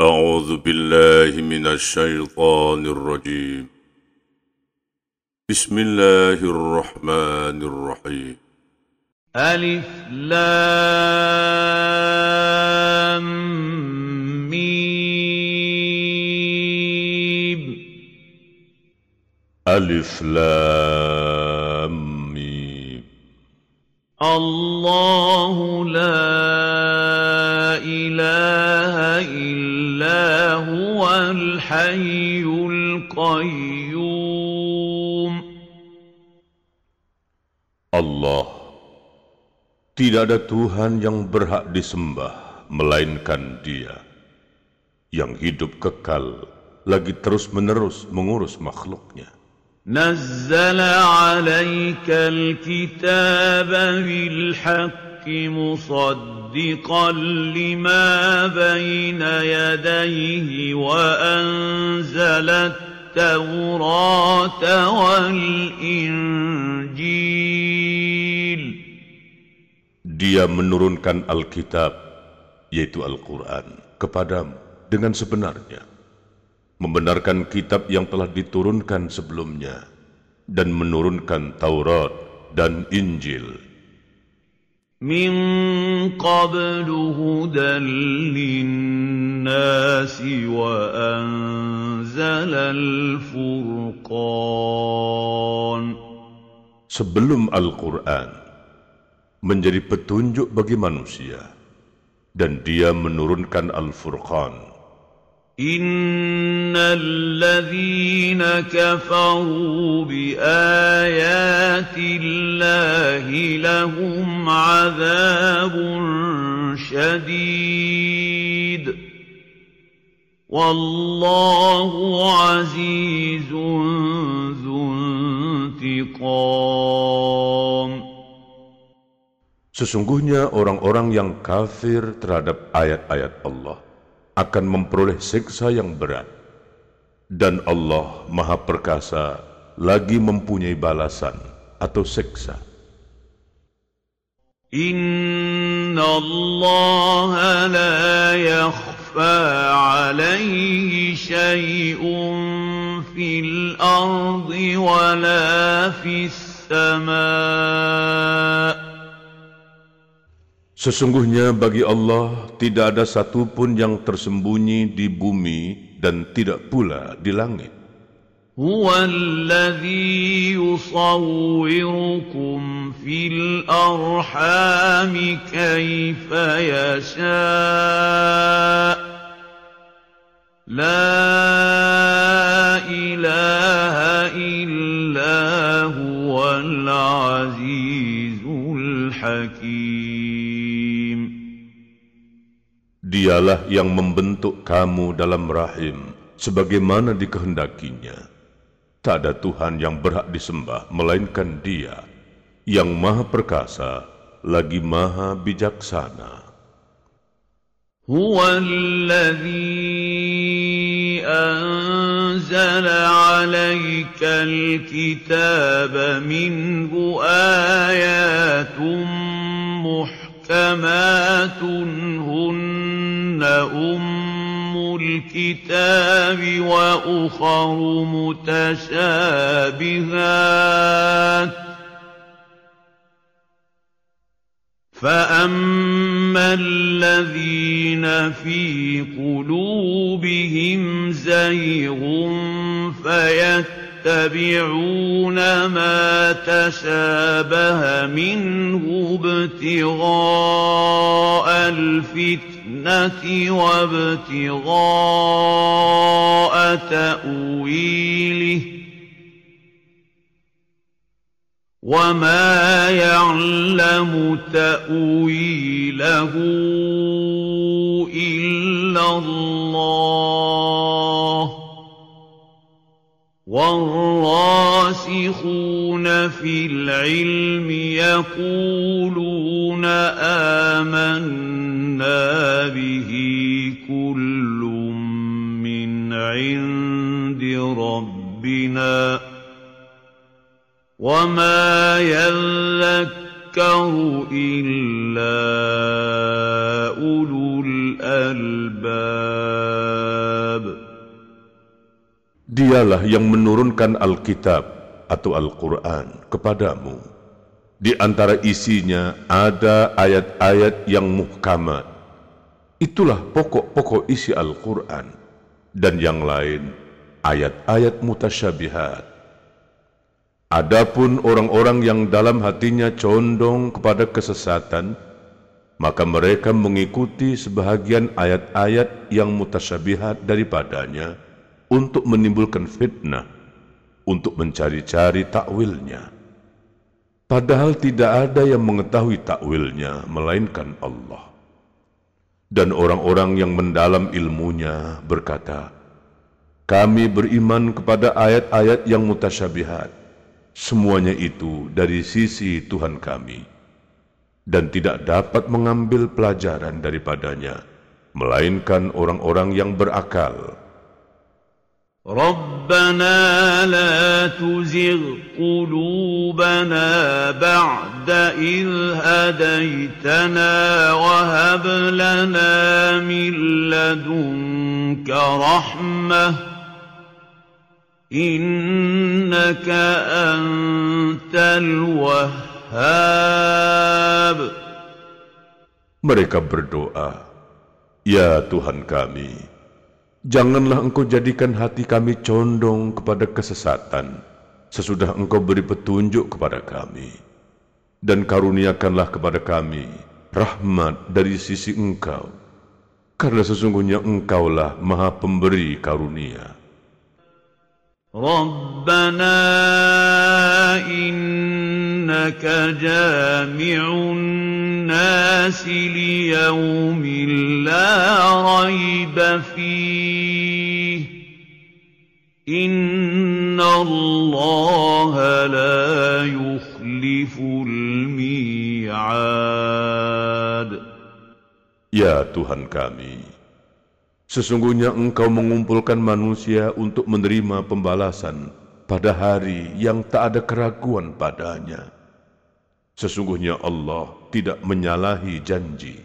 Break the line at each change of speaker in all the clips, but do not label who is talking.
أعوذ بالله من الشيطان الرجيم. بسم الله الرحمن الرحيم.
ألف لام ميم.
ألف لام ميم.
الله لا إله إلا الحي القيوم
Allah Tidak ada Tuhan yang berhak disembah Melainkan dia Yang hidup kekal Lagi terus-menerus mengurus makhluknya
نزل عليك الكتاب بالحق مصدقا لما بين يديه وأنزل التوراة والإنجيل
Dia menurunkan Alkitab Yaitu Al-Quran Kepadamu dengan sebenarnya Membenarkan kitab yang telah diturunkan sebelumnya Dan menurunkan Taurat dan Injil
من قبل هدى للناس وأنزل الفرقان
sebelum Al-Quran menjadi petunjuk bagi manusia dan dia menurunkan Al-Furqan.
إن الذين كفروا بآيات الله لهم عذاب شديد والله عزيز ذو انتقام
Sesungguhnya orang-orang yang kafir terhadap ayat-ayat Allah akan memperoleh siksa yang berat. Dan Allah Maha Perkasa lagi mempunyai balasan atau siksa.
Inna Allah la yakhfa alaihi syai'un fil ardi wa la fis sama'
Sesungguhnya bagi Allah tidak ada satupun yang tersembunyi di bumi dan tidak pula di langit.
هو الذي يصوركم في الأرحام كيف يشاء لا إله إلا هو العزيز الحكيم
Dialah yang membentuk kamu dalam rahim sebagaimana dikehendakinya. Tak ada Tuhan yang berhak disembah melainkan Dia yang Maha Perkasa lagi Maha Bijaksana.
Huwa alladhi 'alaika alkitab minhu muhkamatun hunna أم الكتاب وأخر متشابهات فأما الذين في قلوبهم زيغ فيتبعون ما تشابه منه ابتغاء الفتنة وابتغاء تأويله وما يعلم تأويله إلا الله والراسخون في العلم يقولون آمنا به كل من عند ربنا وما يذكر إلا أولو الألباب
Dialah yang menurunkan Alkitab atau Al-Quran kepadamu. Di antara isinya ada ayat-ayat yang muhkamat. Itulah pokok-pokok isi Al-Quran. Dan yang lain, ayat-ayat mutasyabihat. Adapun orang-orang yang dalam hatinya condong kepada kesesatan, maka mereka mengikuti sebahagian ayat-ayat yang mutasyabihat daripadanya untuk menimbulkan fitnah, untuk mencari-cari takwilnya. Padahal tidak ada yang mengetahui takwilnya melainkan Allah. Dan orang-orang yang mendalam ilmunya berkata, kami beriman kepada ayat-ayat yang mutasyabihat. Semuanya itu dari sisi Tuhan kami dan tidak dapat mengambil pelajaran daripadanya, melainkan orang-orang yang berakal.
ربنا لا تزغ قلوبنا بعد إذ هديتنا وهب لنا من لدنك رحمة إنك أنت الوهاب.
Mereka berdoa, Ya Tuhan kami, Janganlah engkau jadikan hati kami condong kepada kesesatan sesudah engkau beri petunjuk kepada kami. Dan karuniakanlah kepada kami rahmat dari sisi engkau. Karena sesungguhnya engkaulah maha pemberi karunia.
Rabbana inna إنك جامع الناس ليوم لا ريب فيه إن الله لا يخلف الميعاد
يا Tuhan kami Sesungguhnya engkau mengumpulkan manusia untuk menerima pembalasan pada hari yang tak ada keraguan padanya. Sesungguhnya Allah tidak menyalahi janji.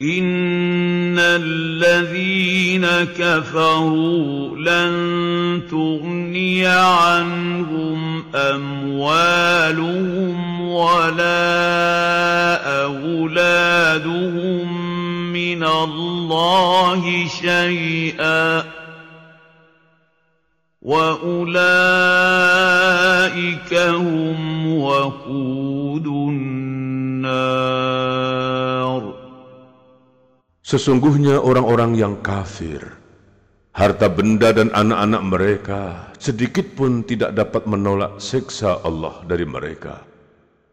Innalladzina kafaru lan tughniya anhum amwaluhum wala من الله شيئا واولئك هم وقود النار
Sesungguhnya orang-orang yang kafir, harta benda dan anak-anak mereka sedikit pun tidak dapat menolak siksa Allah dari mereka.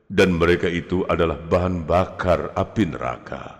Dan mereka itu adalah bahan bakar api neraka.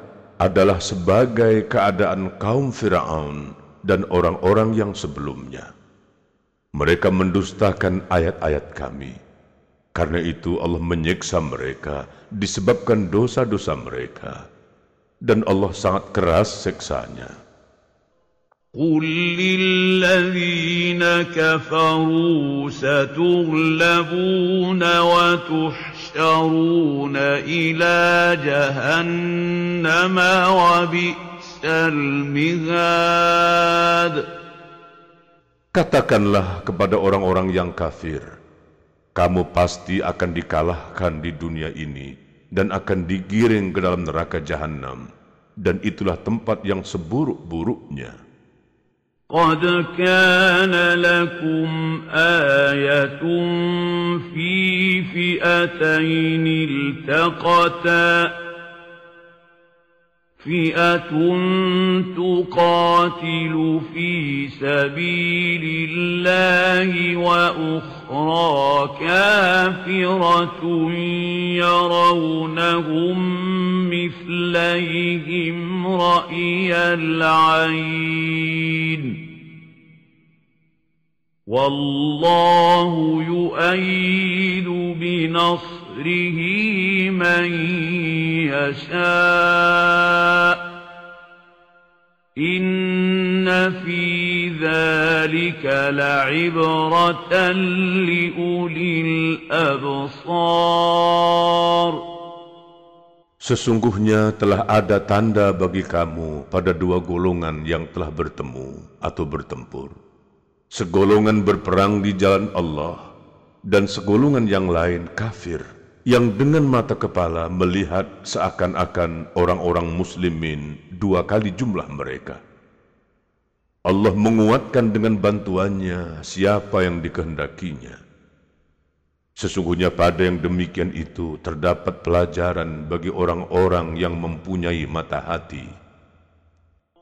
adalah sebagai keadaan kaum Firaun dan orang-orang yang sebelumnya. Mereka mendustakan ayat-ayat kami. Karena itu Allah menyiksa mereka disebabkan dosa-dosa mereka. Dan Allah sangat keras seksanya.
قل للذين كفروا ستغلبون وتحشرون إلى جهنم وبئس المهاد
Katakanlah kepada orang-orang yang kafir, kamu pasti akan dikalahkan di dunia ini dan akan digiring ke dalam neraka jahanam, dan itulah tempat yang seburuk-buruknya.
قد كان لكم آية في فئتين التقتا فئة تقاتل في سبيل الله وأخرى كافرة يرونهم مثليهم رأي العين والله يؤيد بنصره من يشاء إن في ذلك لعبرة لأولي الأبصار
Sesungguhnya telah ada tanda bagi kamu pada dua golongan yang telah bertemu atau bertempur. Segolongan berperang di jalan Allah dan segolongan yang lain kafir Yang dengan mata kepala melihat seakan-akan orang-orang muslimin dua kali jumlah mereka. Allah menguatkan dengan bantuannya siapa yang dikehendakinya Sesungguhnya pada yang demikian itu terdapat pelajaran bagi orang-orang yang mempunyai mata hati.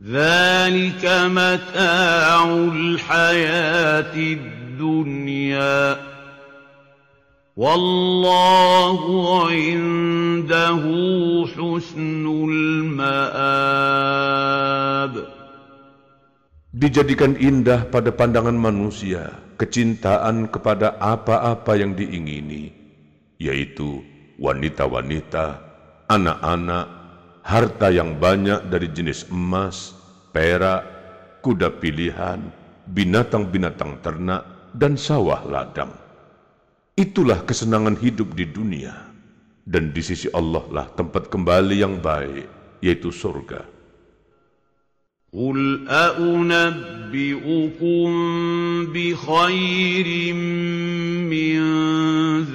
ذلك متاع الحياة الدنيا والله عنده حسن المآب
Dijadikan indah pada pandangan manusia kecintaan kepada apa-apa yang diingini, yaitu wanita-wanita, anak-anak, harta yang banyak dari jenis emas, perak, kuda pilihan, binatang-binatang ternak, dan sawah ladang. Itulah kesenangan hidup di dunia, dan di sisi Allah lah tempat kembali yang baik, yaitu surga.
قل أأنبئكم بخير من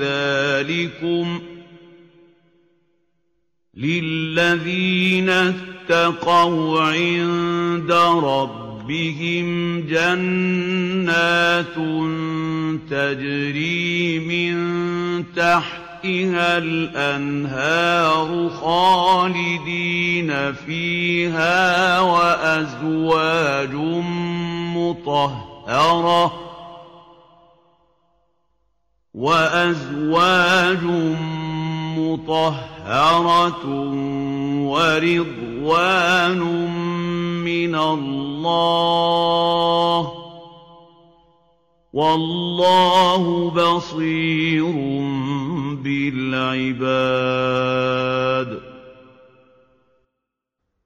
ذلكم للذين اتقوا عند ربهم جنات تجري من تحت تحتها الأنهار خالدين فيها وأزواج مطهرة وأزواج مطهرة ورضوان من الله والله بصير بالعباد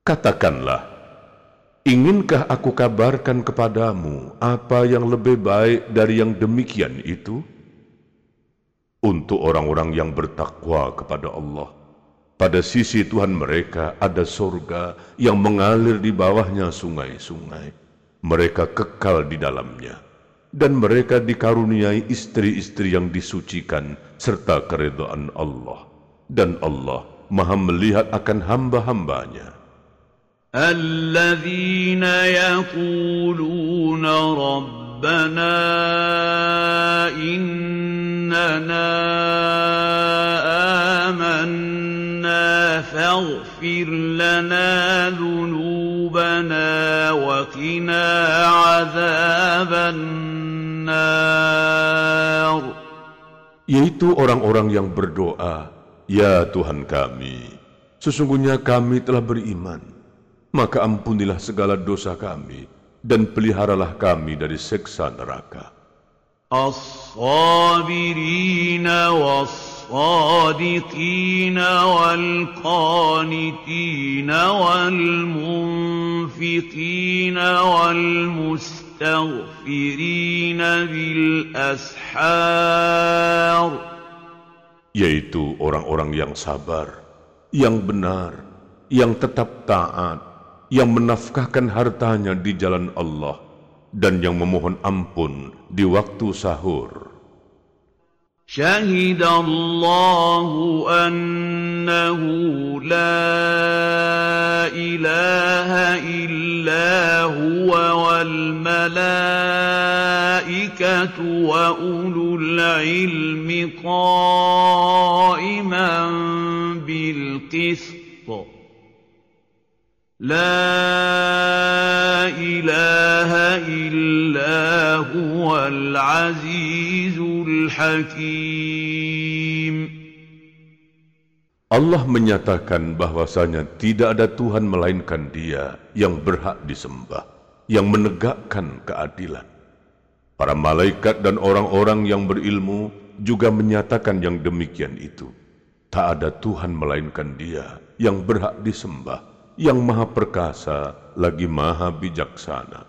Katakanlah, inginkah aku kabarkan kepadamu apa yang lebih baik dari yang demikian itu? Untuk orang-orang yang bertakwa kepada Allah, pada sisi Tuhan mereka ada surga yang mengalir di bawahnya sungai-sungai. Mereka kekal di dalamnya dan mereka dikaruniai istri-istri yang disucikan serta keridhaan Allah dan Allah Maha melihat akan hamba-hambanya.
الذين يقولون ربنا إننا آمنا فاغفر لنا ذنوبنا وقنا عذاب النار النار
yaitu orang-orang yang berdoa, Ya Tuhan kami, sesungguhnya kami telah beriman, maka ampunilah segala dosa kami, dan peliharalah kami dari seksa neraka.
الصابرين والصادقين والقانتين والمنفقين والمستقيم المستغفرين بالأسحار
yaitu orang-orang yang sabar, yang benar, yang tetap taat, yang menafkahkan hartanya di jalan Allah, dan yang memohon ampun di waktu sahur.
شهد الله أنه لا إله إلا هو والملائكة الْمَلَائِكَةُ وَأُولُو الْعِلْمِ قَائِمًا بِالْقِسْطِ لَا إِلَٰهَ إِلَّا هُوَ الْعَزِيزُ الْحَكِيمُ
Allah menyatakan bahwasanya tidak ada Tuhan melainkan Dia yang berhak disembah, yang menegakkan keadilan. Para malaikat dan orang-orang yang berilmu juga menyatakan yang demikian itu. Tak ada Tuhan melainkan Dia yang berhak disembah, yang maha perkasa lagi maha bijaksana.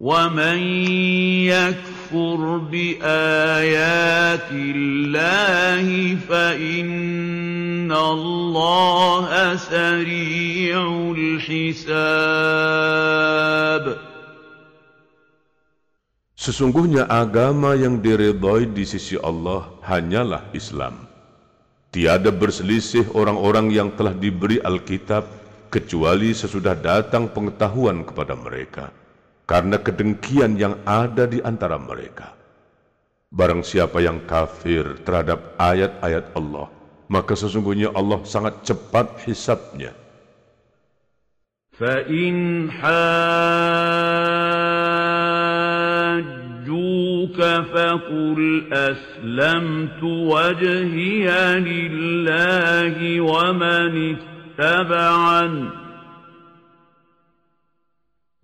ومن يكفر بايات الله فان الله سريع الحساب
Sesungguhnya agama yang diridhoi di sisi Allah hanyalah Islam. Tiada berselisih orang-orang yang telah diberi Alkitab kecuali sesudah datang pengetahuan kepada mereka karena kedengkian yang ada di antara mereka. Barang siapa yang kafir terhadap ayat-ayat Allah, maka sesungguhnya Allah sangat cepat hisabnya.
فَإِنْ حَاجُّوكَ فَقُلْ أَسْلَمْتُ وَجْهِيَ لِلَّهِ وَمَنِ اتَّبَعَنِ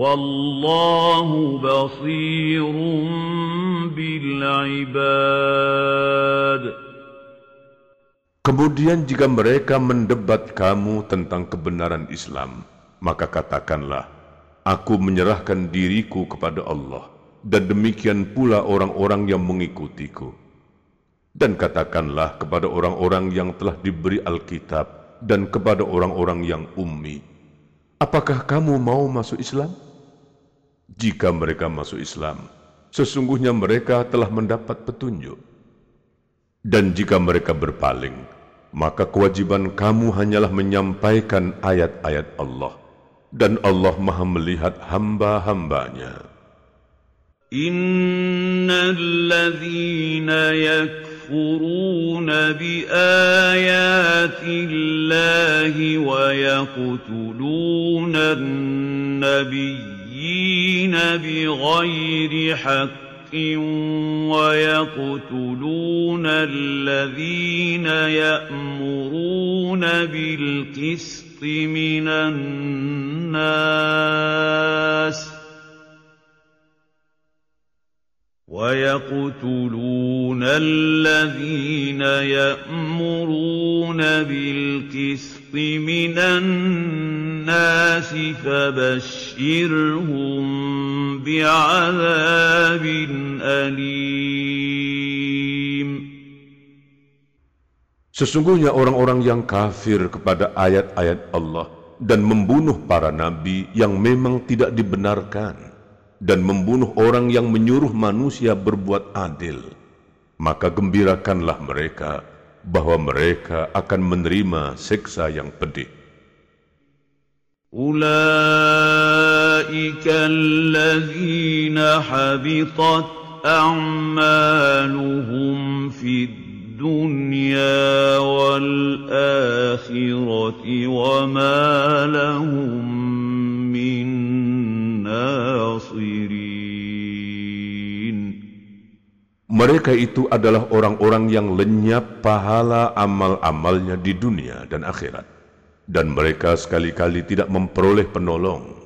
وَاللَّهُ بَصِيرٌ بِالْعِبَادِ
Kemudian jika mereka mendebat kamu tentang kebenaran Islam, maka katakanlah, Aku menyerahkan diriku kepada Allah, dan demikian pula orang-orang yang mengikutiku. Dan katakanlah kepada orang-orang yang telah diberi Alkitab dan kepada orang-orang yang ummi, Apakah kamu mau masuk Islam? Jika mereka masuk Islam, sesungguhnya mereka telah mendapat petunjuk. Dan jika mereka berpaling, maka kewajiban kamu hanyalah menyampaikan ayat-ayat Allah. Dan Allah maha melihat hamba-hambanya.
Innal ladhina يكفرون بآيات الله ويقتلون النبيين بغير حق ويقتلون الذين يأمرون بالقسط من الناس ويقتلون الذين يأمرون بالقسط من الناس فبشرهم بعذاب أليم
Sesungguhnya orang-orang yang kafir kepada ayat-ayat Allah dan membunuh para nabi yang memang tidak dibenarkan dan membunuh orang yang menyuruh manusia berbuat adil, maka gembirakanlah mereka bahwa mereka akan menerima siksa yang pedih.
أولئك الذين حبطت أعمالهم في الدنيا والآخرة وما لهم من ناصرين
Mereka itu adalah orang-orang yang lenyap pahala amal-amalnya di dunia dan akhirat. Dan mereka sekali-kali tidak memperoleh penolong.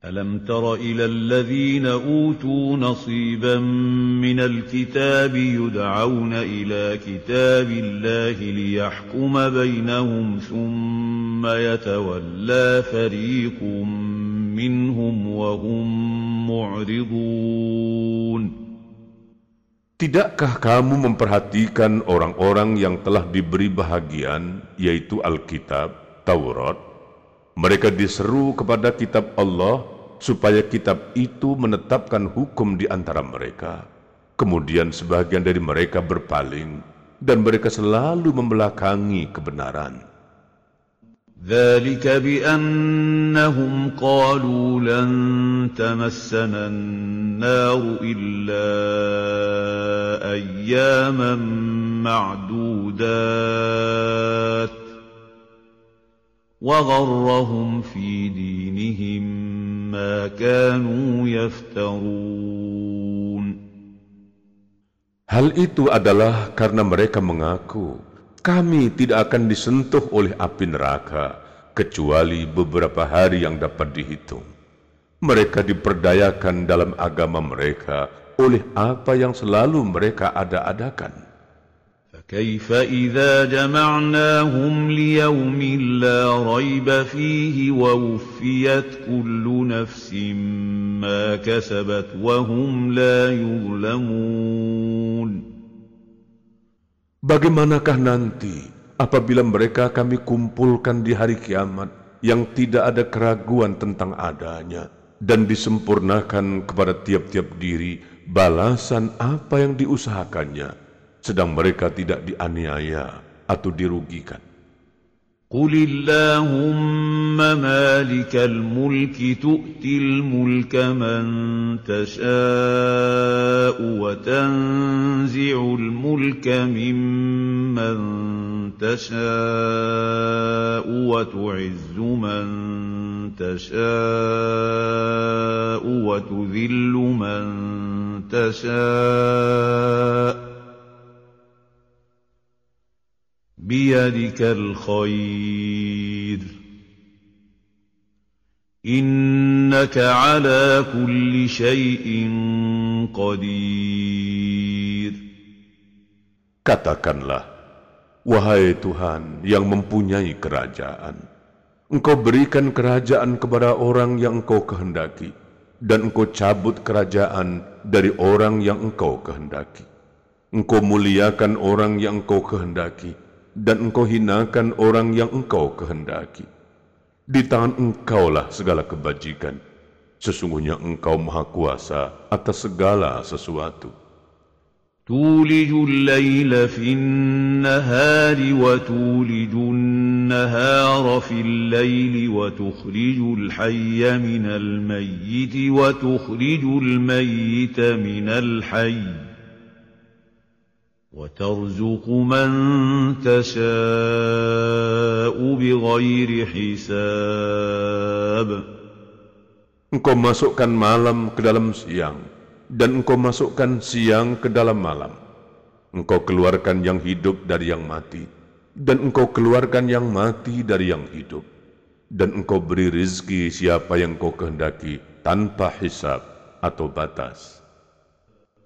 ألم تر إلى الذين أوتوا نصيبا من الكتاب يدعون إلى كتاب الله ليحكم بينهم ثم يتولى فريق منهم وهم معرضون.
Tidakkah kamu memperhatikan orang-orang yang telah diberi bahagian, yaitu Alkitab, Taurat, mereka diseru kepada kitab Allah supaya kitab itu menetapkan hukum di antara mereka. Kemudian sebagian dari mereka berpaling dan mereka selalu membelakangi kebenaran.
ذلك بأنهم قالوا لن تمسنا النار إلا أياما معدودات وغرهم في دينهم ما كانوا يفترون
Hal itu adalah karena mereka mengaku, kami tidak akan disentuh oleh api neraka, kecuali beberapa hari yang dapat dihitung. Mereka diperdayakan dalam agama mereka oleh apa yang selalu mereka ada-adakan.
فكيف إذا جمعناهم ليوم لا ريب فيه ووفيت كل نفس ما كسبت وهم لا يظلمون
Bagaimanakah nanti apabila mereka kami kumpulkan di hari kiamat yang tidak ada keraguan tentang adanya dan disempurnakan kepada tiap-tiap diri balasan apa yang diusahakannya Sedang mereka tidak dianiaya atau dirugikan.
قل اللهم مالك الملك تؤتي الملك من تشاء وتنزع الملك ممن تشاء وتعز من تشاء وتذل من تشاء بيدك الخير إنك على كل شيء قدير
Katakanlah, wahai Tuhan yang mempunyai kerajaan, Engkau berikan kerajaan kepada orang yang Engkau kehendaki, dan Engkau cabut kerajaan dari orang yang Engkau kehendaki. Engkau muliakan orang yang Engkau kehendaki, dan engkau hinakan orang yang engkau kehendaki. Di tangan engkaulah segala kebajikan. Sesungguhnya engkau maha kuasa atas segala sesuatu.
تولج الليل في النهار وتولج النهار في الليل وتخرج الحي من الميت وتخرج الميت من الحي وترزق من تشاء بغير حساب
Engkau masukkan malam ke dalam siang, dan engkau masukkan siang ke dalam malam. Engkau keluarkan yang hidup dari yang mati, dan engkau keluarkan yang mati dari yang hidup. Dan engkau beri rizki siapa yang kau kehendaki tanpa hisab atau batas.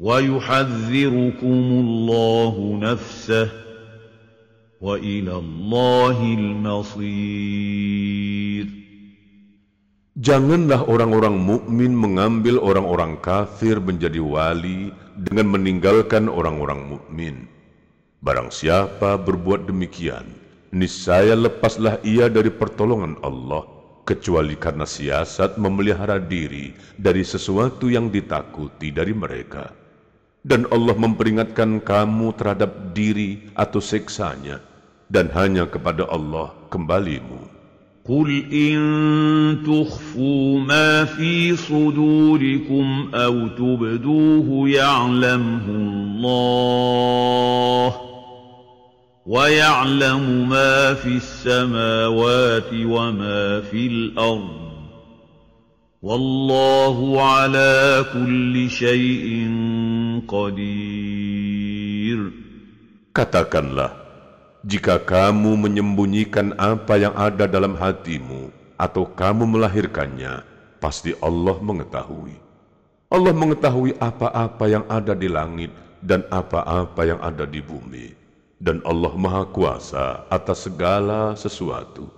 ويحذركم الله نفسه وإلى الله المصير
Janganlah orang-orang mukmin mengambil orang-orang kafir menjadi wali dengan meninggalkan orang-orang mukmin. Barang siapa berbuat demikian, niscaya lepaslah ia dari pertolongan Allah, kecuali karena siasat memelihara diri dari sesuatu yang ditakuti dari mereka. Dan Allah memperingatkan kamu terhadap diri atau seksanya, dan hanya kepada Allah kembalimu.
قل إن تخفوا ما في صدوركم أو تبدوه يعلمه الله ويعلم ما في السماوات وما في الأرض والله على كل شيء قدير
Katakanlah, Jika kamu menyembunyikan apa yang ada dalam hatimu atau kamu melahirkannya, pasti Allah mengetahui. Allah mengetahui apa-apa yang ada di langit dan apa-apa yang ada di bumi. Dan Allah Maha Kuasa atas segala sesuatu.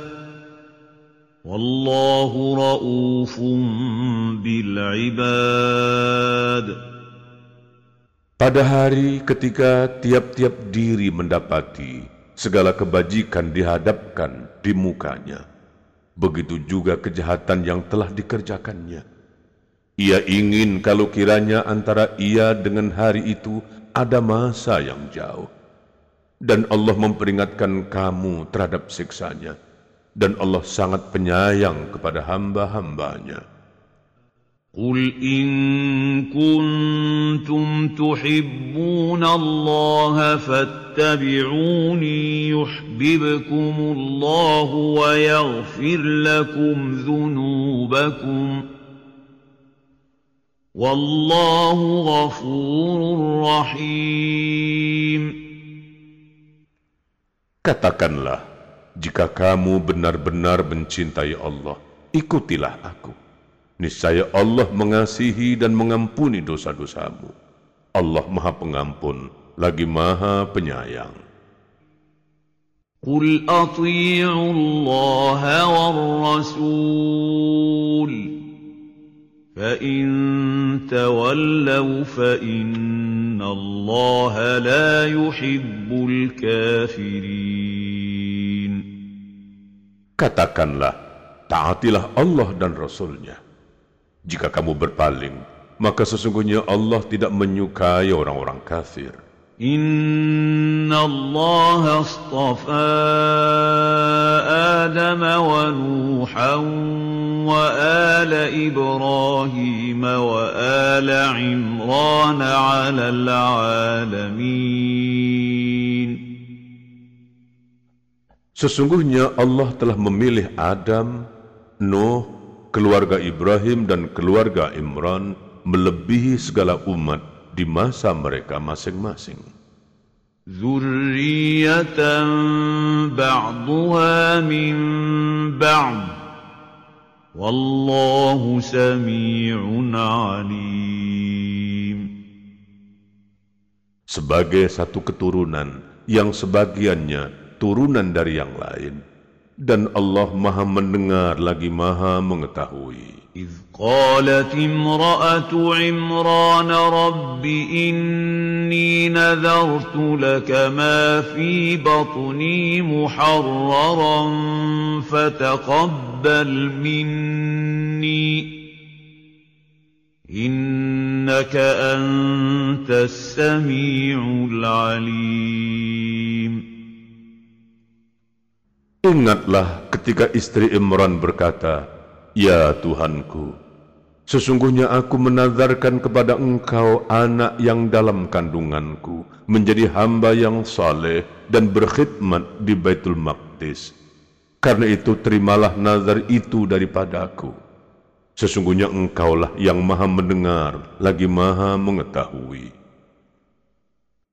والله رؤوف بالعباد
Pada hari ketika tiap-tiap diri mendapati segala kebajikan dihadapkan di mukanya, begitu juga kejahatan yang telah dikerjakannya. Ia ingin kalau kiranya antara ia dengan hari itu ada masa yang jauh. Dan Allah memperingatkan kamu terhadap siksanya dan Allah sangat penyayang kepada hamba-hambanya.
Qul in kuntum tuhibbuna Allah fattabi'uni yuhbibkum Allah wa yaghfir lakum dhunubakum. Wallahu ghafurur rahim.
Katakanlah jika kamu benar-benar mencintai Allah, ikutilah aku. Niscaya Allah mengasihi dan mengampuni dosa-dosamu. Allah Maha Pengampun, lagi Maha Penyayang.
قل أطيعوا الله والرسول فإن تولوا فإن الله لا يحب الكافرين
Katakanlah, taatilah Allah dan Rasulnya. Jika kamu berpaling, maka sesungguhnya Allah tidak menyukai orang-orang kafir.
Inna Allah astafa Adam wa Nuhan wa ala Ibrahim wa ala Imran ala alamin.
Sesungguhnya Allah telah memilih Adam, Nuh, keluarga Ibrahim dan keluarga Imran melebihi segala umat di masa mereka masing-masing.
Zurriyatan ba'duha min ba'd. Wallahu sami'un alim.
Sebagai satu keturunan yang sebagiannya turunan dari yang lain, dan Allah Maha Mendengar lagi Maha Mengetahui.
إذ قالت امرأة عمران رب إني نذرت لك ما في بطني محررا فتقبل مني إنك أنت السميع العليم
Ingatlah ketika istri Imran berkata, Ya Tuhanku, sesungguhnya aku menazarkan kepada engkau anak yang dalam kandunganku menjadi hamba yang saleh dan berkhidmat di Baitul Maqdis. Karena itu terimalah nazar itu daripadaku. Sesungguhnya engkaulah yang maha mendengar lagi maha mengetahui.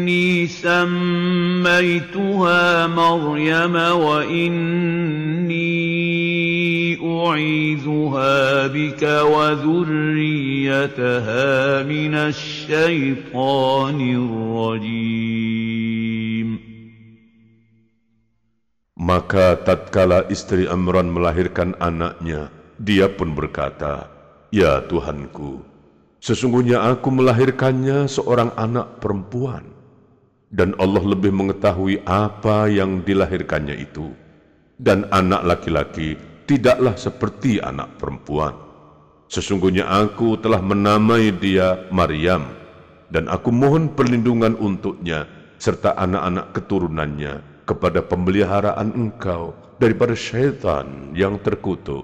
وإني سميتها مريم وإني أعيذها بك وذريتها من الشيطان الرجيم
Maka tatkala istri Amran melahirkan anaknya, dia pun berkata, Ya Tuhanku, sesungguhnya aku melahirkannya seorang anak perempuan, dan Allah lebih mengetahui apa yang dilahirkannya itu, dan anak laki-laki tidaklah seperti anak perempuan. Sesungguhnya aku telah menamai dia Maryam, dan aku mohon perlindungan untuknya serta anak-anak keturunannya kepada pemeliharaan engkau daripada syaitan yang terkutuk.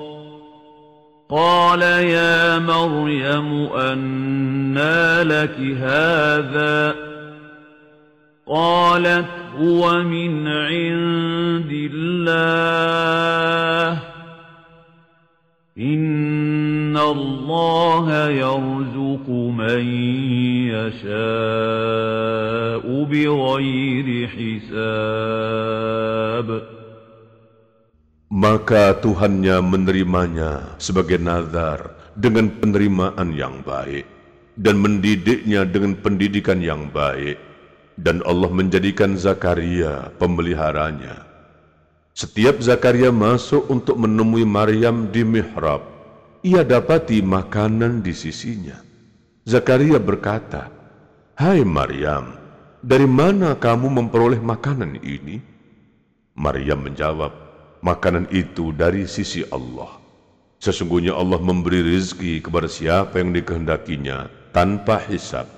قال يا مريم أنى لك هذا؟ قالت هو من عند الله. إن الله يرزق من يشاء بغير حساب.
Maka Tuhannya menerimanya sebagai nazar dengan penerimaan yang baik dan mendidiknya dengan pendidikan yang baik dan Allah menjadikan Zakaria pemeliharanya. Setiap Zakaria masuk untuk menemui Maryam di mihrab, ia dapati makanan di sisinya. Zakaria berkata, Hai Maryam, dari mana kamu memperoleh makanan ini? Maryam menjawab, makanan itu dari sisi Allah. Sesungguhnya Allah memberi rizki kepada siapa yang dikehendakinya tanpa hisab.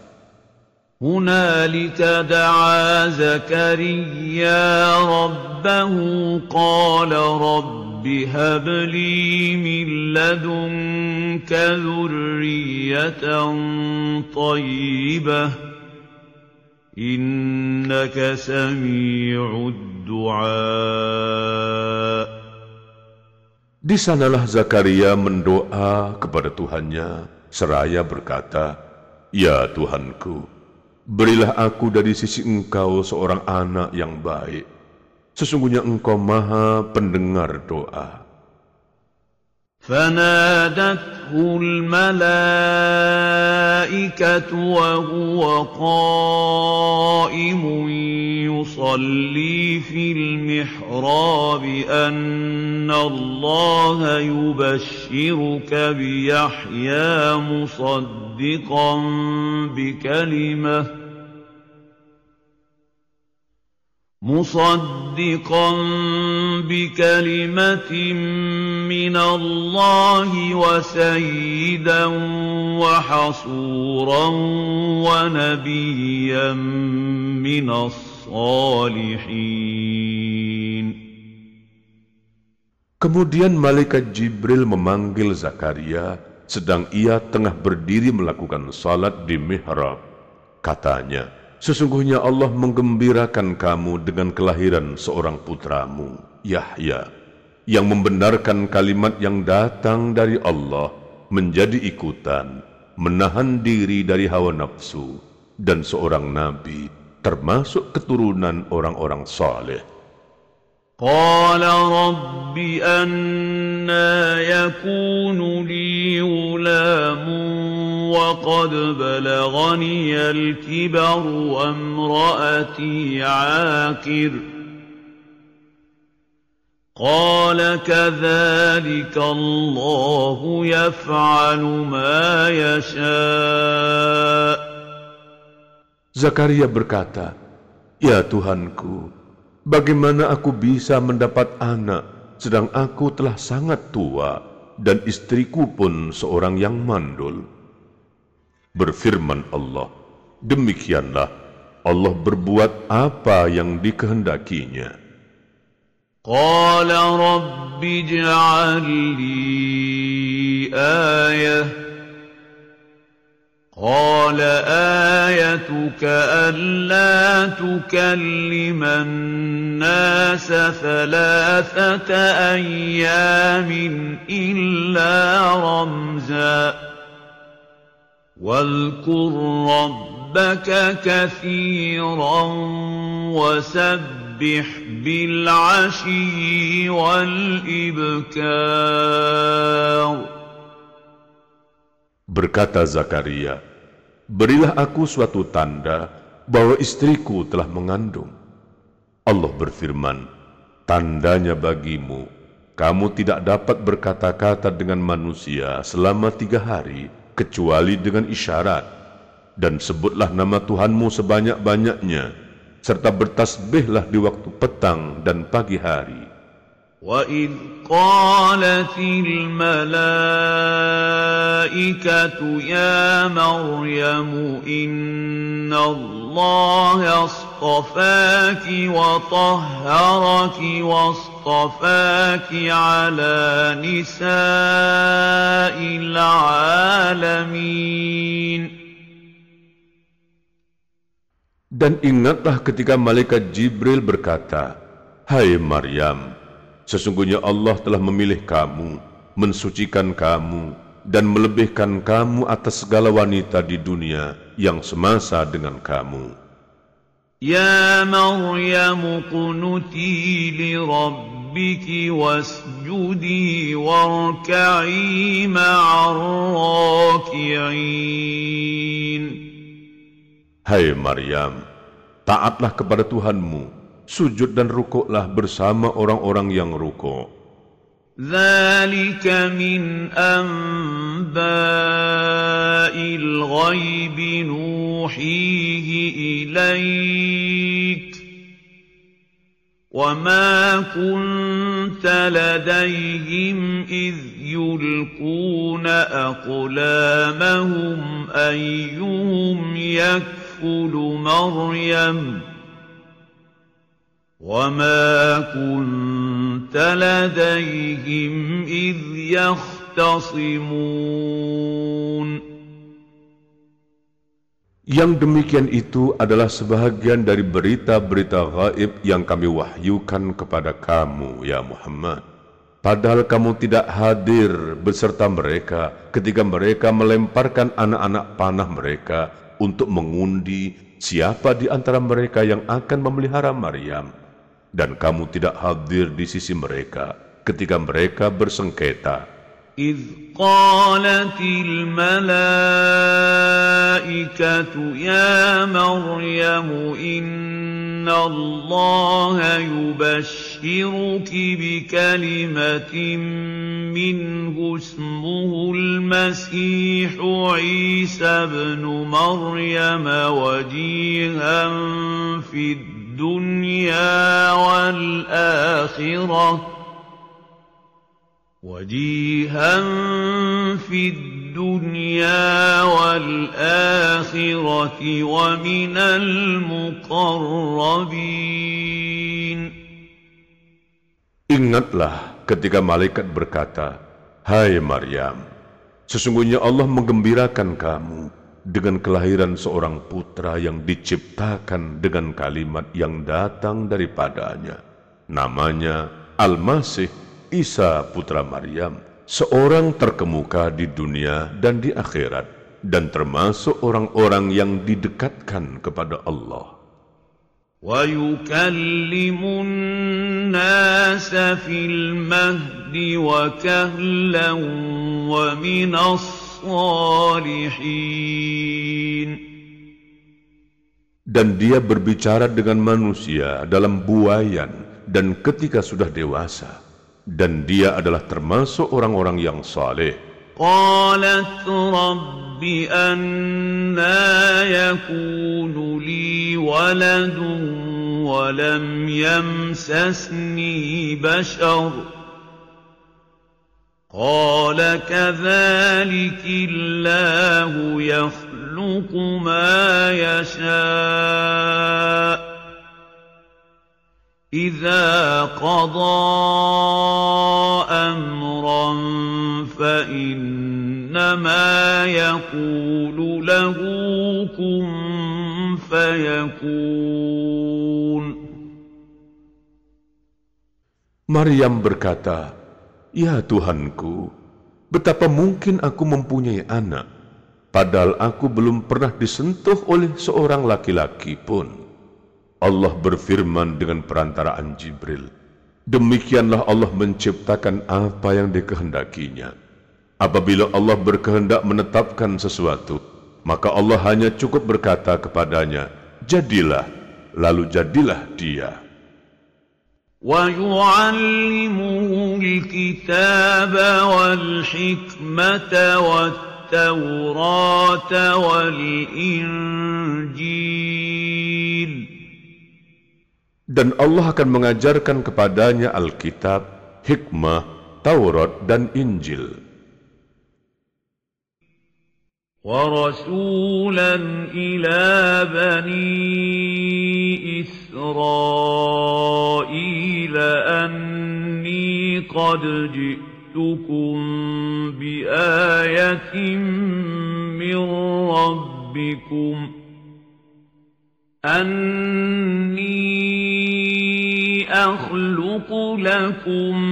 هنالك دعا زكريا ربه قال رب هب لي من لدنك ذرية طيبة إنك سميع الدعاء
di sanalah Zakaria mendoa kepada Tuhannya, seraya berkata, Ya Tuhanku, berilah aku dari sisi engkau seorang anak yang baik. Sesungguhnya engkau maha pendengar doa.
فنادته الملائكة وهو قائم يصلي في المحراب أن الله يبشرك بيحيى مصدقا بكلمة مصدقا بكلمة من الله وسيدا وحصورا ونبيا من الصالحين
Kemudian malaikat Jibril memanggil Zakaria sedang ia tengah berdiri melakukan salat di mihrab. Katanya, Sesungguhnya Allah menggembirakan kamu dengan kelahiran seorang putramu, Yahya, yang membenarkan kalimat yang datang dari Allah menjadi ikutan, menahan diri dari hawa nafsu, dan seorang nabi, termasuk keturunan orang-orang saleh.
قال رب أنا يكون لي غلام وقد بلغني الكبر وامرأتي عاقر قال كذلك الله يفعل ما يشاء
Zakaria berkata, Ya Tuhanku, bagaimana aku bisa mendapat anak sedang aku telah sangat tua dan istriku pun seorang yang mandul? Berfirman Allah, demikianlah Allah berbuat apa yang dikehendakinya.
Qala rabbi ij'al li ayah قال آيتك ألا تكلم الناس ثلاثة أيام إلا رمزا واذكر ربك كثيرا وسبح بالعشي والإبكار
Berkata Zakaria, Berilah aku suatu tanda bahwa istriku telah mengandung. Allah berfirman, Tandanya bagimu, kamu tidak dapat berkata-kata dengan manusia selama tiga hari, kecuali dengan isyarat. Dan sebutlah nama Tuhanmu sebanyak-banyaknya, serta bertasbihlah di waktu petang dan pagi hari.
وإذ قالت الملائكة يا مريم إن الله اصطفاك وطهرك واصطفاك على نساء العالمين
Dan ingatlah ketika malaikat Jibril berkata, Hai Maryam, Sesungguhnya Allah telah memilih kamu, mensucikan kamu, dan melebihkan kamu atas segala wanita di dunia yang semasa dengan kamu.
Ya Maryam qunuti li rabbiki wasjudi warka'i ma'ar raki'in.
Hai Maryam, taatlah kepada Tuhanmu sujud dan rukuklah bersama orang-orang yang rukuk.
ذلك من أنباء الغيب نوحيه إليك وما كنت لديهم إذ يلقون أقلامهم أيهم يكفل مريم ۖ وما كنت لديهم إذ يختصمون
Yang demikian itu adalah sebahagian dari berita-berita gaib yang kami wahyukan kepada kamu, ya Muhammad. Padahal kamu tidak hadir beserta mereka ketika mereka melemparkan anak-anak panah mereka untuk mengundi siapa di antara mereka yang akan memelihara Maryam dan kamu tidak hadir di sisi mereka ketika mereka bersengketa.
إذ قالت الملائكة يا مريم إن الله يبشرك بكلمة منه اسمه المسيح عيسى بن مريم وجيها في الدنيا الدنيا والآخرة وجيها في الدنيا والآخرة ومن المقربين
Ingatlah ketika malaikat berkata, Hai Maryam, sesungguhnya Allah menggembirakan kamu dengan kelahiran seorang putra yang diciptakan dengan kalimat yang datang daripadanya. Namanya Al-Masih Isa putra Maryam, seorang terkemuka di dunia dan di akhirat, dan termasuk orang-orang yang didekatkan kepada Allah.
ويكلم الناس في المهد وكهلا ومن الصالحين
dan dia berbicara dengan manusia dalam buayan dan ketika sudah dewasa. Dan dia adalah termasuk orang-orang yang saleh.
قالت رب أنا يكون لي ولد ولم يمسسني بشر قال كذلك الله يخلق ما يشاء إذا قضى أمرا فإنما يقول له كن فيكون
Maryam berkata, Ya Tuhanku, betapa mungkin aku mempunyai anak, padahal aku belum pernah disentuh oleh seorang laki-laki pun. Allah berfirman dengan perantaraan Jibril, Demikianlah Allah menciptakan apa yang dikehendakinya. Apabila Allah berkehendak menetapkan sesuatu, maka Allah hanya cukup berkata kepadanya, Jadilah, lalu jadilah dia.
ويعلمه الكتاب والحكمة والتوراة والإنجيل
Dan Allah akan mengajarkan kepadanya Alkitab, hikmah, Taurat, dan Injil.
ورسولا إلى بني إسرائيل أني قد جئتكم بآية من ربكم. أني أخلق لكم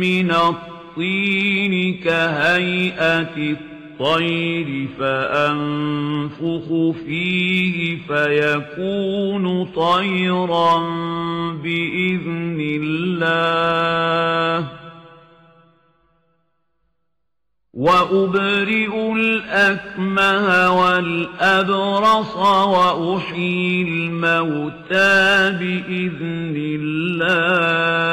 من الطين كهيئة الطير فأنفخ فيه فيكون طيرا بإذن الله. وأبرئ الأكمه والأبرص وأحيي الموتى بإذن الله.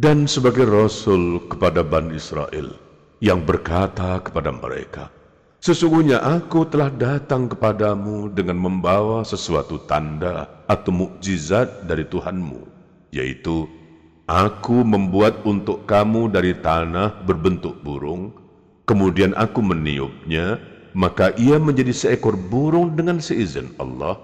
Dan sebagai Rasul kepada Bani Israel, yang berkata kepada mereka, Sesungguhnya aku telah datang kepadamu dengan membawa sesuatu tanda atau mukjizat dari Tuhanmu, yaitu Aku membuat untuk kamu dari tanah berbentuk burung, kemudian aku meniupnya, maka ia menjadi seekor burung dengan seizin Allah,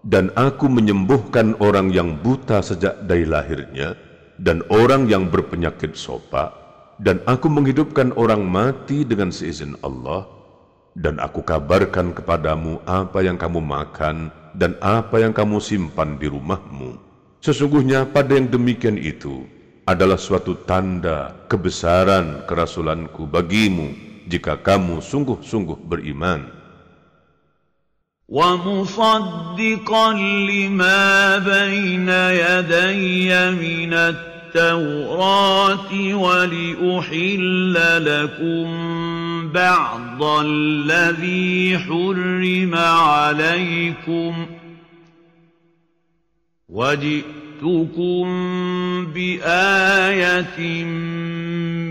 dan aku menyembuhkan orang yang buta sejak dari lahirnya, dan orang yang berpenyakit sopa, dan aku menghidupkan orang mati dengan seizin Allah, dan aku kabarkan kepadamu apa yang kamu makan dan apa yang kamu simpan di rumahmu. Sesungguhnya pada yang demikian itu adalah suatu tanda kebesaran kerasulanku bagimu jika kamu sungguh-sungguh beriman.
ومصدقا لما بين يدي من التوراة ولأحل لكم بعض الذي حرم عليكم وجئتكم بآية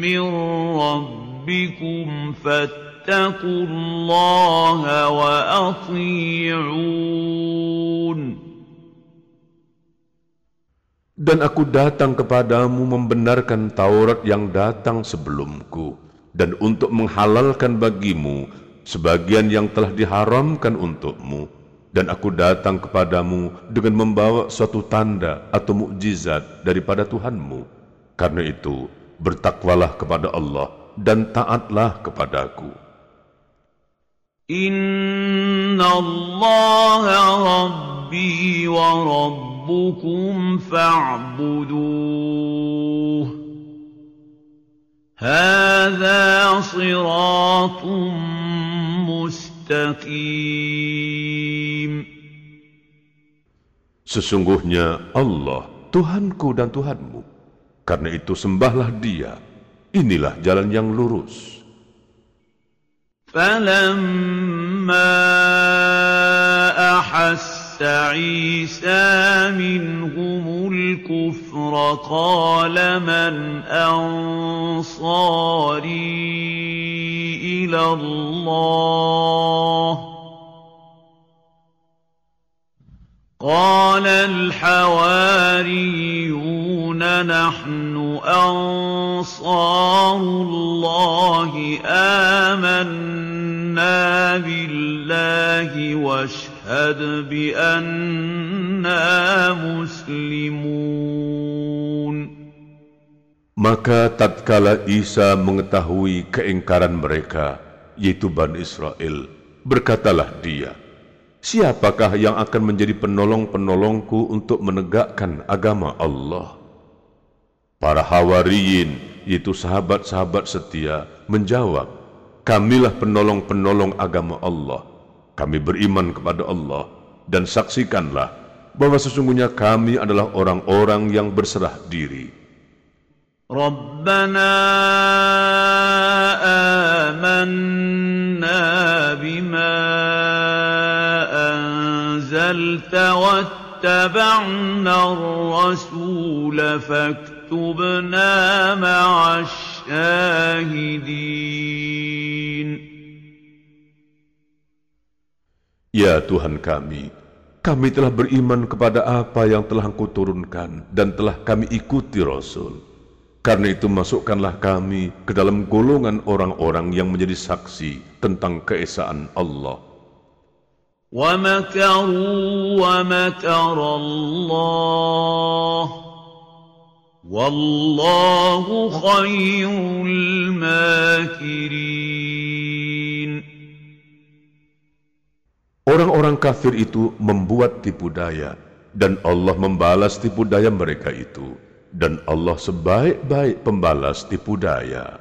من ربكم فاتقوا الله وأطيعون
Dan aku datang kepadamu membenarkan Taurat yang datang sebelumku, dan untuk menghalalkan bagimu sebagian yang telah diharamkan untukmu, dan aku datang kepadamu dengan membawa suatu tanda atau mukjizat daripada Tuhanmu. Karena itu, bertakwalah kepada Allah dan taatlah kepadaku.
Inna Allah Rabbi wa Rabbukum fa'buduh. هذا صراط مستقيم
Sesungguhnya Allah Tuhanku dan Tuhanmu. Karena itu sembahlah dia. Inilah jalan yang lurus.
فلما أحس عيسى منهم الكفر قال من أنصاري إلى الله قال الحواريون نحن أنصار الله آمنا بالله واشهد بأننا مسلمون
Maka tatkala Isa mengetahui keingkaran mereka, yaitu Bani Israel, berkatalah dia, Siapakah yang akan menjadi penolong-penolongku untuk menegakkan agama Allah? Para hawariyin, yaitu sahabat-sahabat setia, menjawab, Kamilah penolong-penolong agama Allah. Kami beriman kepada Allah dan saksikanlah bahwa sesungguhnya kami adalah orang-orang yang berserah diri.
ربنا آمنا بما أنزلت واتبعنا الرسول فاكتبنا مع الشاهدين
Ya Tuhan kami, kami telah beriman kepada apa yang telah Engkau turunkan dan telah kami ikuti Rasul. Karena itu masukkanlah kami ke dalam golongan orang-orang yang menjadi saksi tentang keesaan Allah.
ومكروا ومكر الله والله خير الماكرين
Orang-orang kafir itu membuat tipu daya dan Allah membalas tipu daya mereka itu dan Allah sebaik-baik pembalas tipu daya.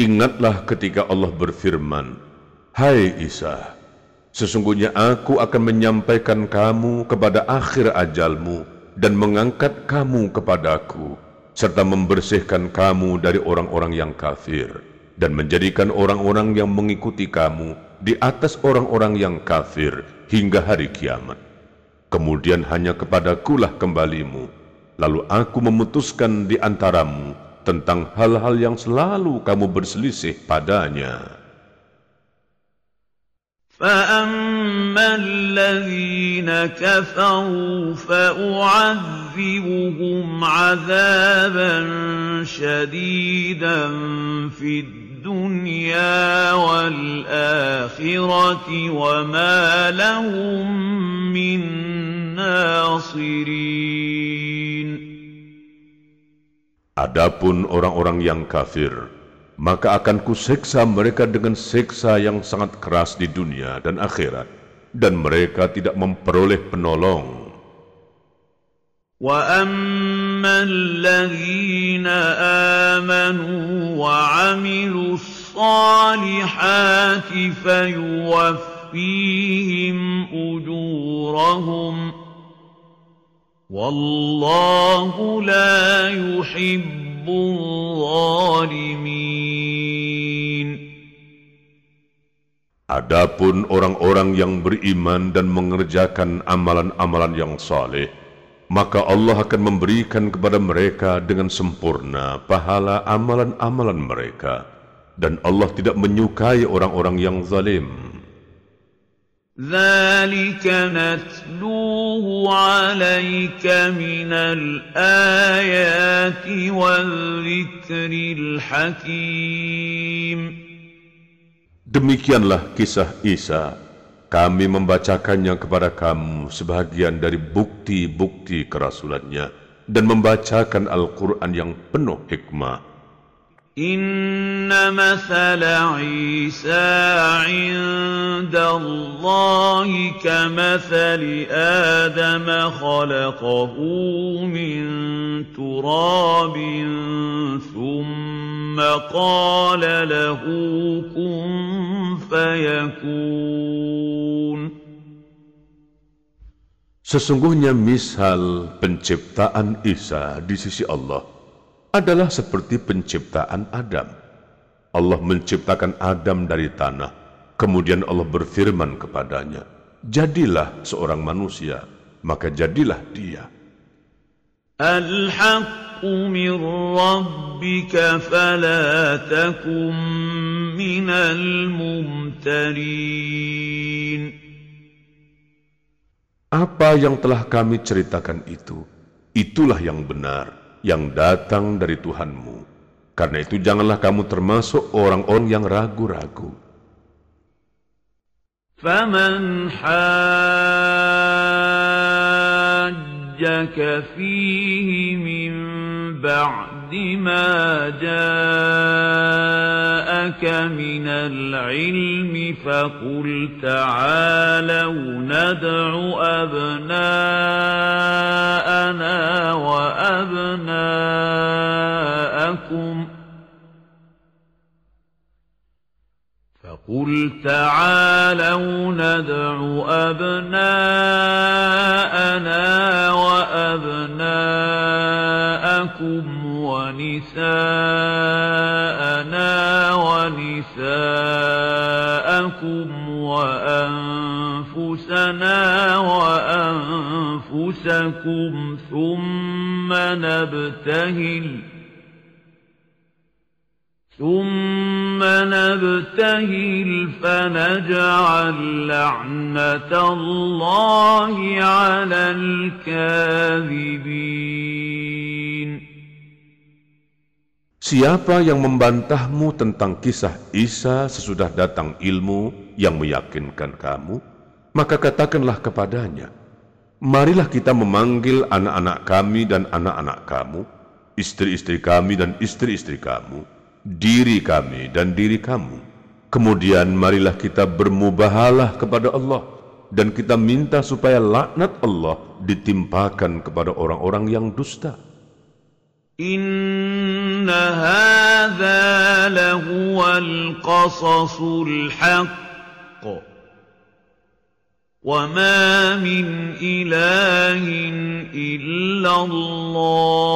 Ingatlah ketika Allah berfirman, Hai Isa, sesungguhnya aku akan menyampaikan kamu kepada akhir ajalmu dan mengangkat kamu kepadaku, serta membersihkan kamu dari orang-orang yang kafir, dan menjadikan orang-orang yang mengikuti kamu di atas orang-orang yang kafir hingga hari kiamat. Kemudian hanya kepadakulah kembalimu, lalu aku memutuskan di antaramu tentang hal-hal yang selalu kamu berselisih padanya.
فأما الذين كفروا فأعذبهم عذابا شديدا في الدنيا والآخرة وما لهم من ناصرين
Adapun orang-orang yang kafir, maka akan kuseksa mereka dengan seksa yang sangat keras di dunia dan akhirat, dan mereka tidak memperoleh penolong.
وَأَمَّا الَّذِينَ آمَنُوا وَعَمِلُوا الصَّالِحَاتِ فَيُوَفِّيهِمْ أُجُورَهُمْ Wallahu la zalimin.
Adapun orang-orang yang beriman dan mengerjakan amalan-amalan yang saleh, maka Allah akan memberikan kepada mereka dengan sempurna pahala amalan-amalan mereka. Dan Allah tidak menyukai orang-orang yang zalim.
ذلك نتلوه عليك من الآيات والذكر الحكيم
Demikianlah kisah Isa. Kami membacakannya kepada kamu sebagian dari bukti-bukti kerasulannya dan membacakan Al-Quran yang penuh hikmah.
إن مثل عيسى عند الله كمثل آدم خلقه من تراب ثم قال له كن فيكون
Sesungguhnya misal penciptaan Isa di sisi Allah. adalah seperti penciptaan Adam. Allah menciptakan Adam dari tanah, kemudian Allah berfirman kepadanya, "Jadilah seorang manusia." Maka jadilah dia.
الحق من ربك فلا تكن من الممترين
Apa yang telah kami ceritakan itu, itulah yang benar yang datang dari Tuhanmu. Karena itu janganlah kamu termasuk orang-orang yang ragu-ragu.
فمن حاجك فيه من بعد ما جاءك من العلم فقل تعالوا ندع أبناءنا وأبناءكم. فقل تعالوا ندع أبناءنا وأبناءكم. ونساءنا ونساءكم وأنفسنا وأنفسكم ثم نبتهل ثم نبتهل فنجعل لعنة الله على الكاذبين
Siapa yang membantahmu tentang kisah Isa sesudah datang ilmu yang meyakinkan kamu, maka katakanlah kepadanya, Marilah kita memanggil anak-anak kami dan anak-anak kamu, istri-istri kami dan istri-istri kamu, diri kami dan diri kamu. Kemudian marilah kita bermubahalah kepada Allah dan kita minta supaya laknat Allah ditimpakan kepada orang-orang yang dusta.
إن هذا لهو القصص الحق وما من إله إلا الله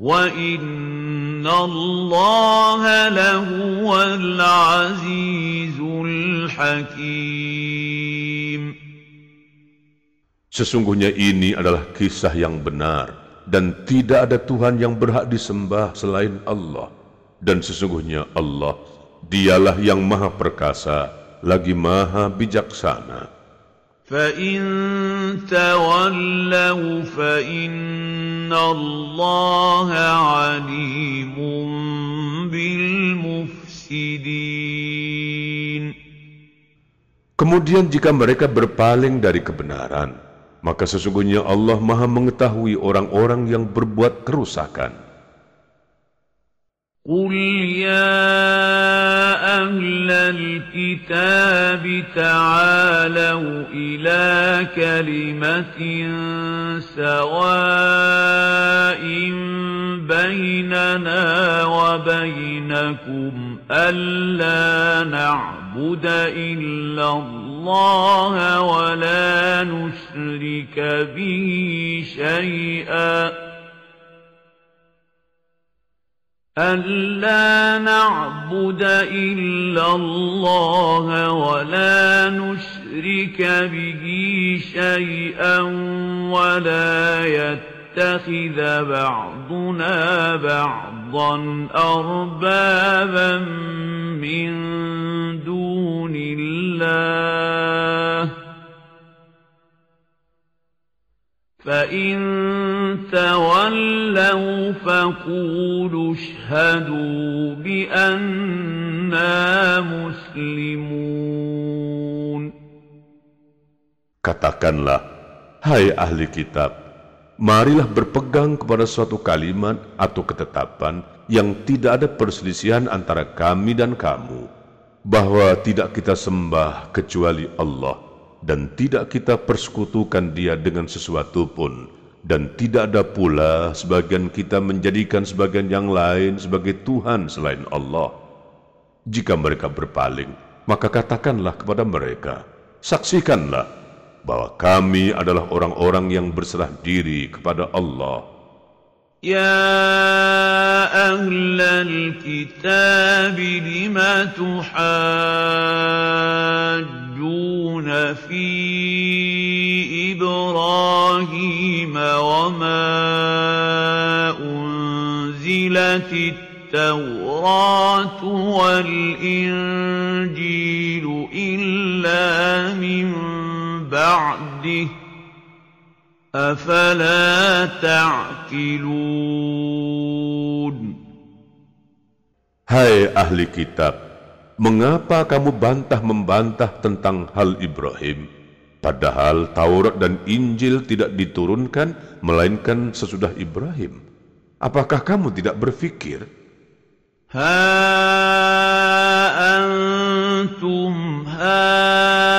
وإن الله لهو العزيز الحكيم
Sesungguhnya ini adalah kisah yang benar dan tidak ada Tuhan yang berhak disembah selain Allah. Dan sesungguhnya Allah, dialah yang maha perkasa, lagi maha bijaksana.
فإن تولوا فإن الله عليم بالمفسدين
Kemudian jika mereka berpaling dari kebenaran, maka sesungguhnya Allah maha mengetahui orang-orang yang berbuat kerusakan.
قل يا أهل الكتاب تعالوا إلى كلمة سواء بيننا وبينكم ألا نعبد إلا الله ولا نشرك به شيئا. ألا نعبد إلا الله ولا نشرك به شيئا ولا يتخذ بعضنا بعضا أربابا من دون الله فإن تولوا فقولوا اشهدوا بأننا مسلمون
Katakanlah, hai ahli kitab, marilah berpegang kepada suatu kalimat atau ketetapan yang tidak ada perselisihan antara kami dan kamu, bahwa tidak kita sembah kecuali Allah, dan tidak kita persekutukan dia dengan sesuatu pun, dan tidak ada pula sebagian kita menjadikan sebagian yang lain sebagai Tuhan selain Allah. Jika mereka berpaling, maka katakanlah kepada mereka, saksikanlah bahwa kami adalah orang-orang yang berserah diri kepada Allah.
يا أهل الكتاب لم تحاجون في إبراهيم وما أنزلت التوراة والإنجيل إلا من بعده أفلا تعقلون
Hai ahli kitab, mengapa kamu bantah-membantah tentang hal Ibrahim? Padahal Taurat dan Injil tidak diturunkan, melainkan sesudah Ibrahim. Apakah kamu tidak berfikir?
ها أنتم هؤلاء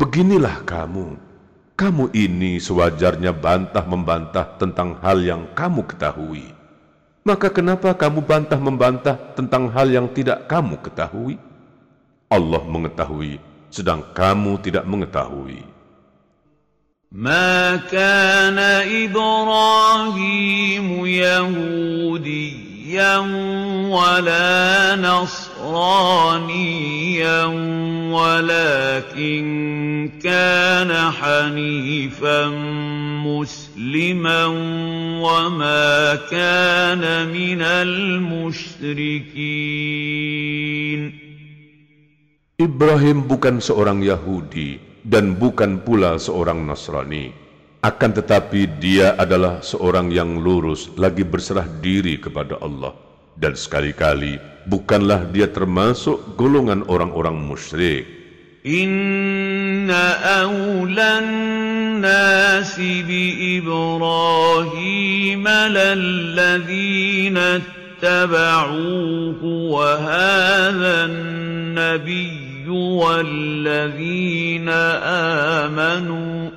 Beginilah kamu. Kamu ini sewajarnya bantah-membantah tentang hal yang kamu ketahui. Maka kenapa kamu bantah-membantah tentang hal yang tidak kamu ketahui? Allah mengetahui, sedang kamu tidak mengetahui.
ما كان إبراهيم يهوديا ولا نصرانيا ولكن كان حنيفا مسلما وما كان من المشركين
Ibrahim bukan seorang Yahudi dan bukan pula seorang Nasrani. Akan tetapi dia adalah seorang yang lurus lagi berserah diri kepada Allah. Dan sekali-kali bukanlah dia termasuk golongan orang-orang musyrik.
إن أولى الناس بإبراهيم للذين اتبعوه وهذا النبي والذين آمنوا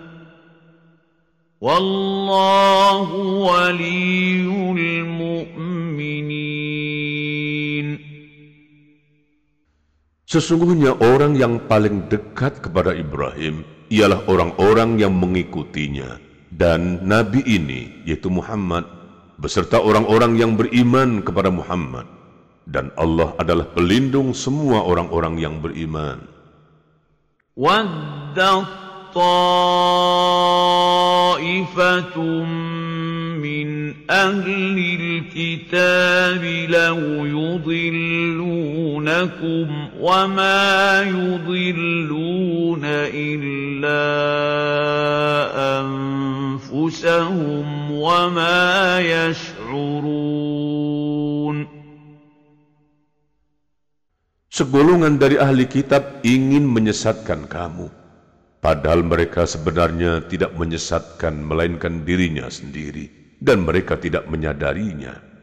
والله ولي المؤمنين
Sesungguhnya orang yang paling dekat kepada Ibrahim ialah orang-orang yang mengikutinya. Dan Nabi ini, yaitu Muhammad, beserta orang-orang yang beriman kepada Muhammad. Dan Allah adalah pelindung semua orang-orang yang beriman.
ودت طائفة من أهل الكتاب لو يضلونكم وما يضلون إلا أنفسهم وما يشعرون
Segolongan dari ahli kitab ingin menyesatkan kamu. Padahal mereka sebenarnya tidak menyesatkan melainkan dirinya sendiri dan mereka tidak menyadarinya.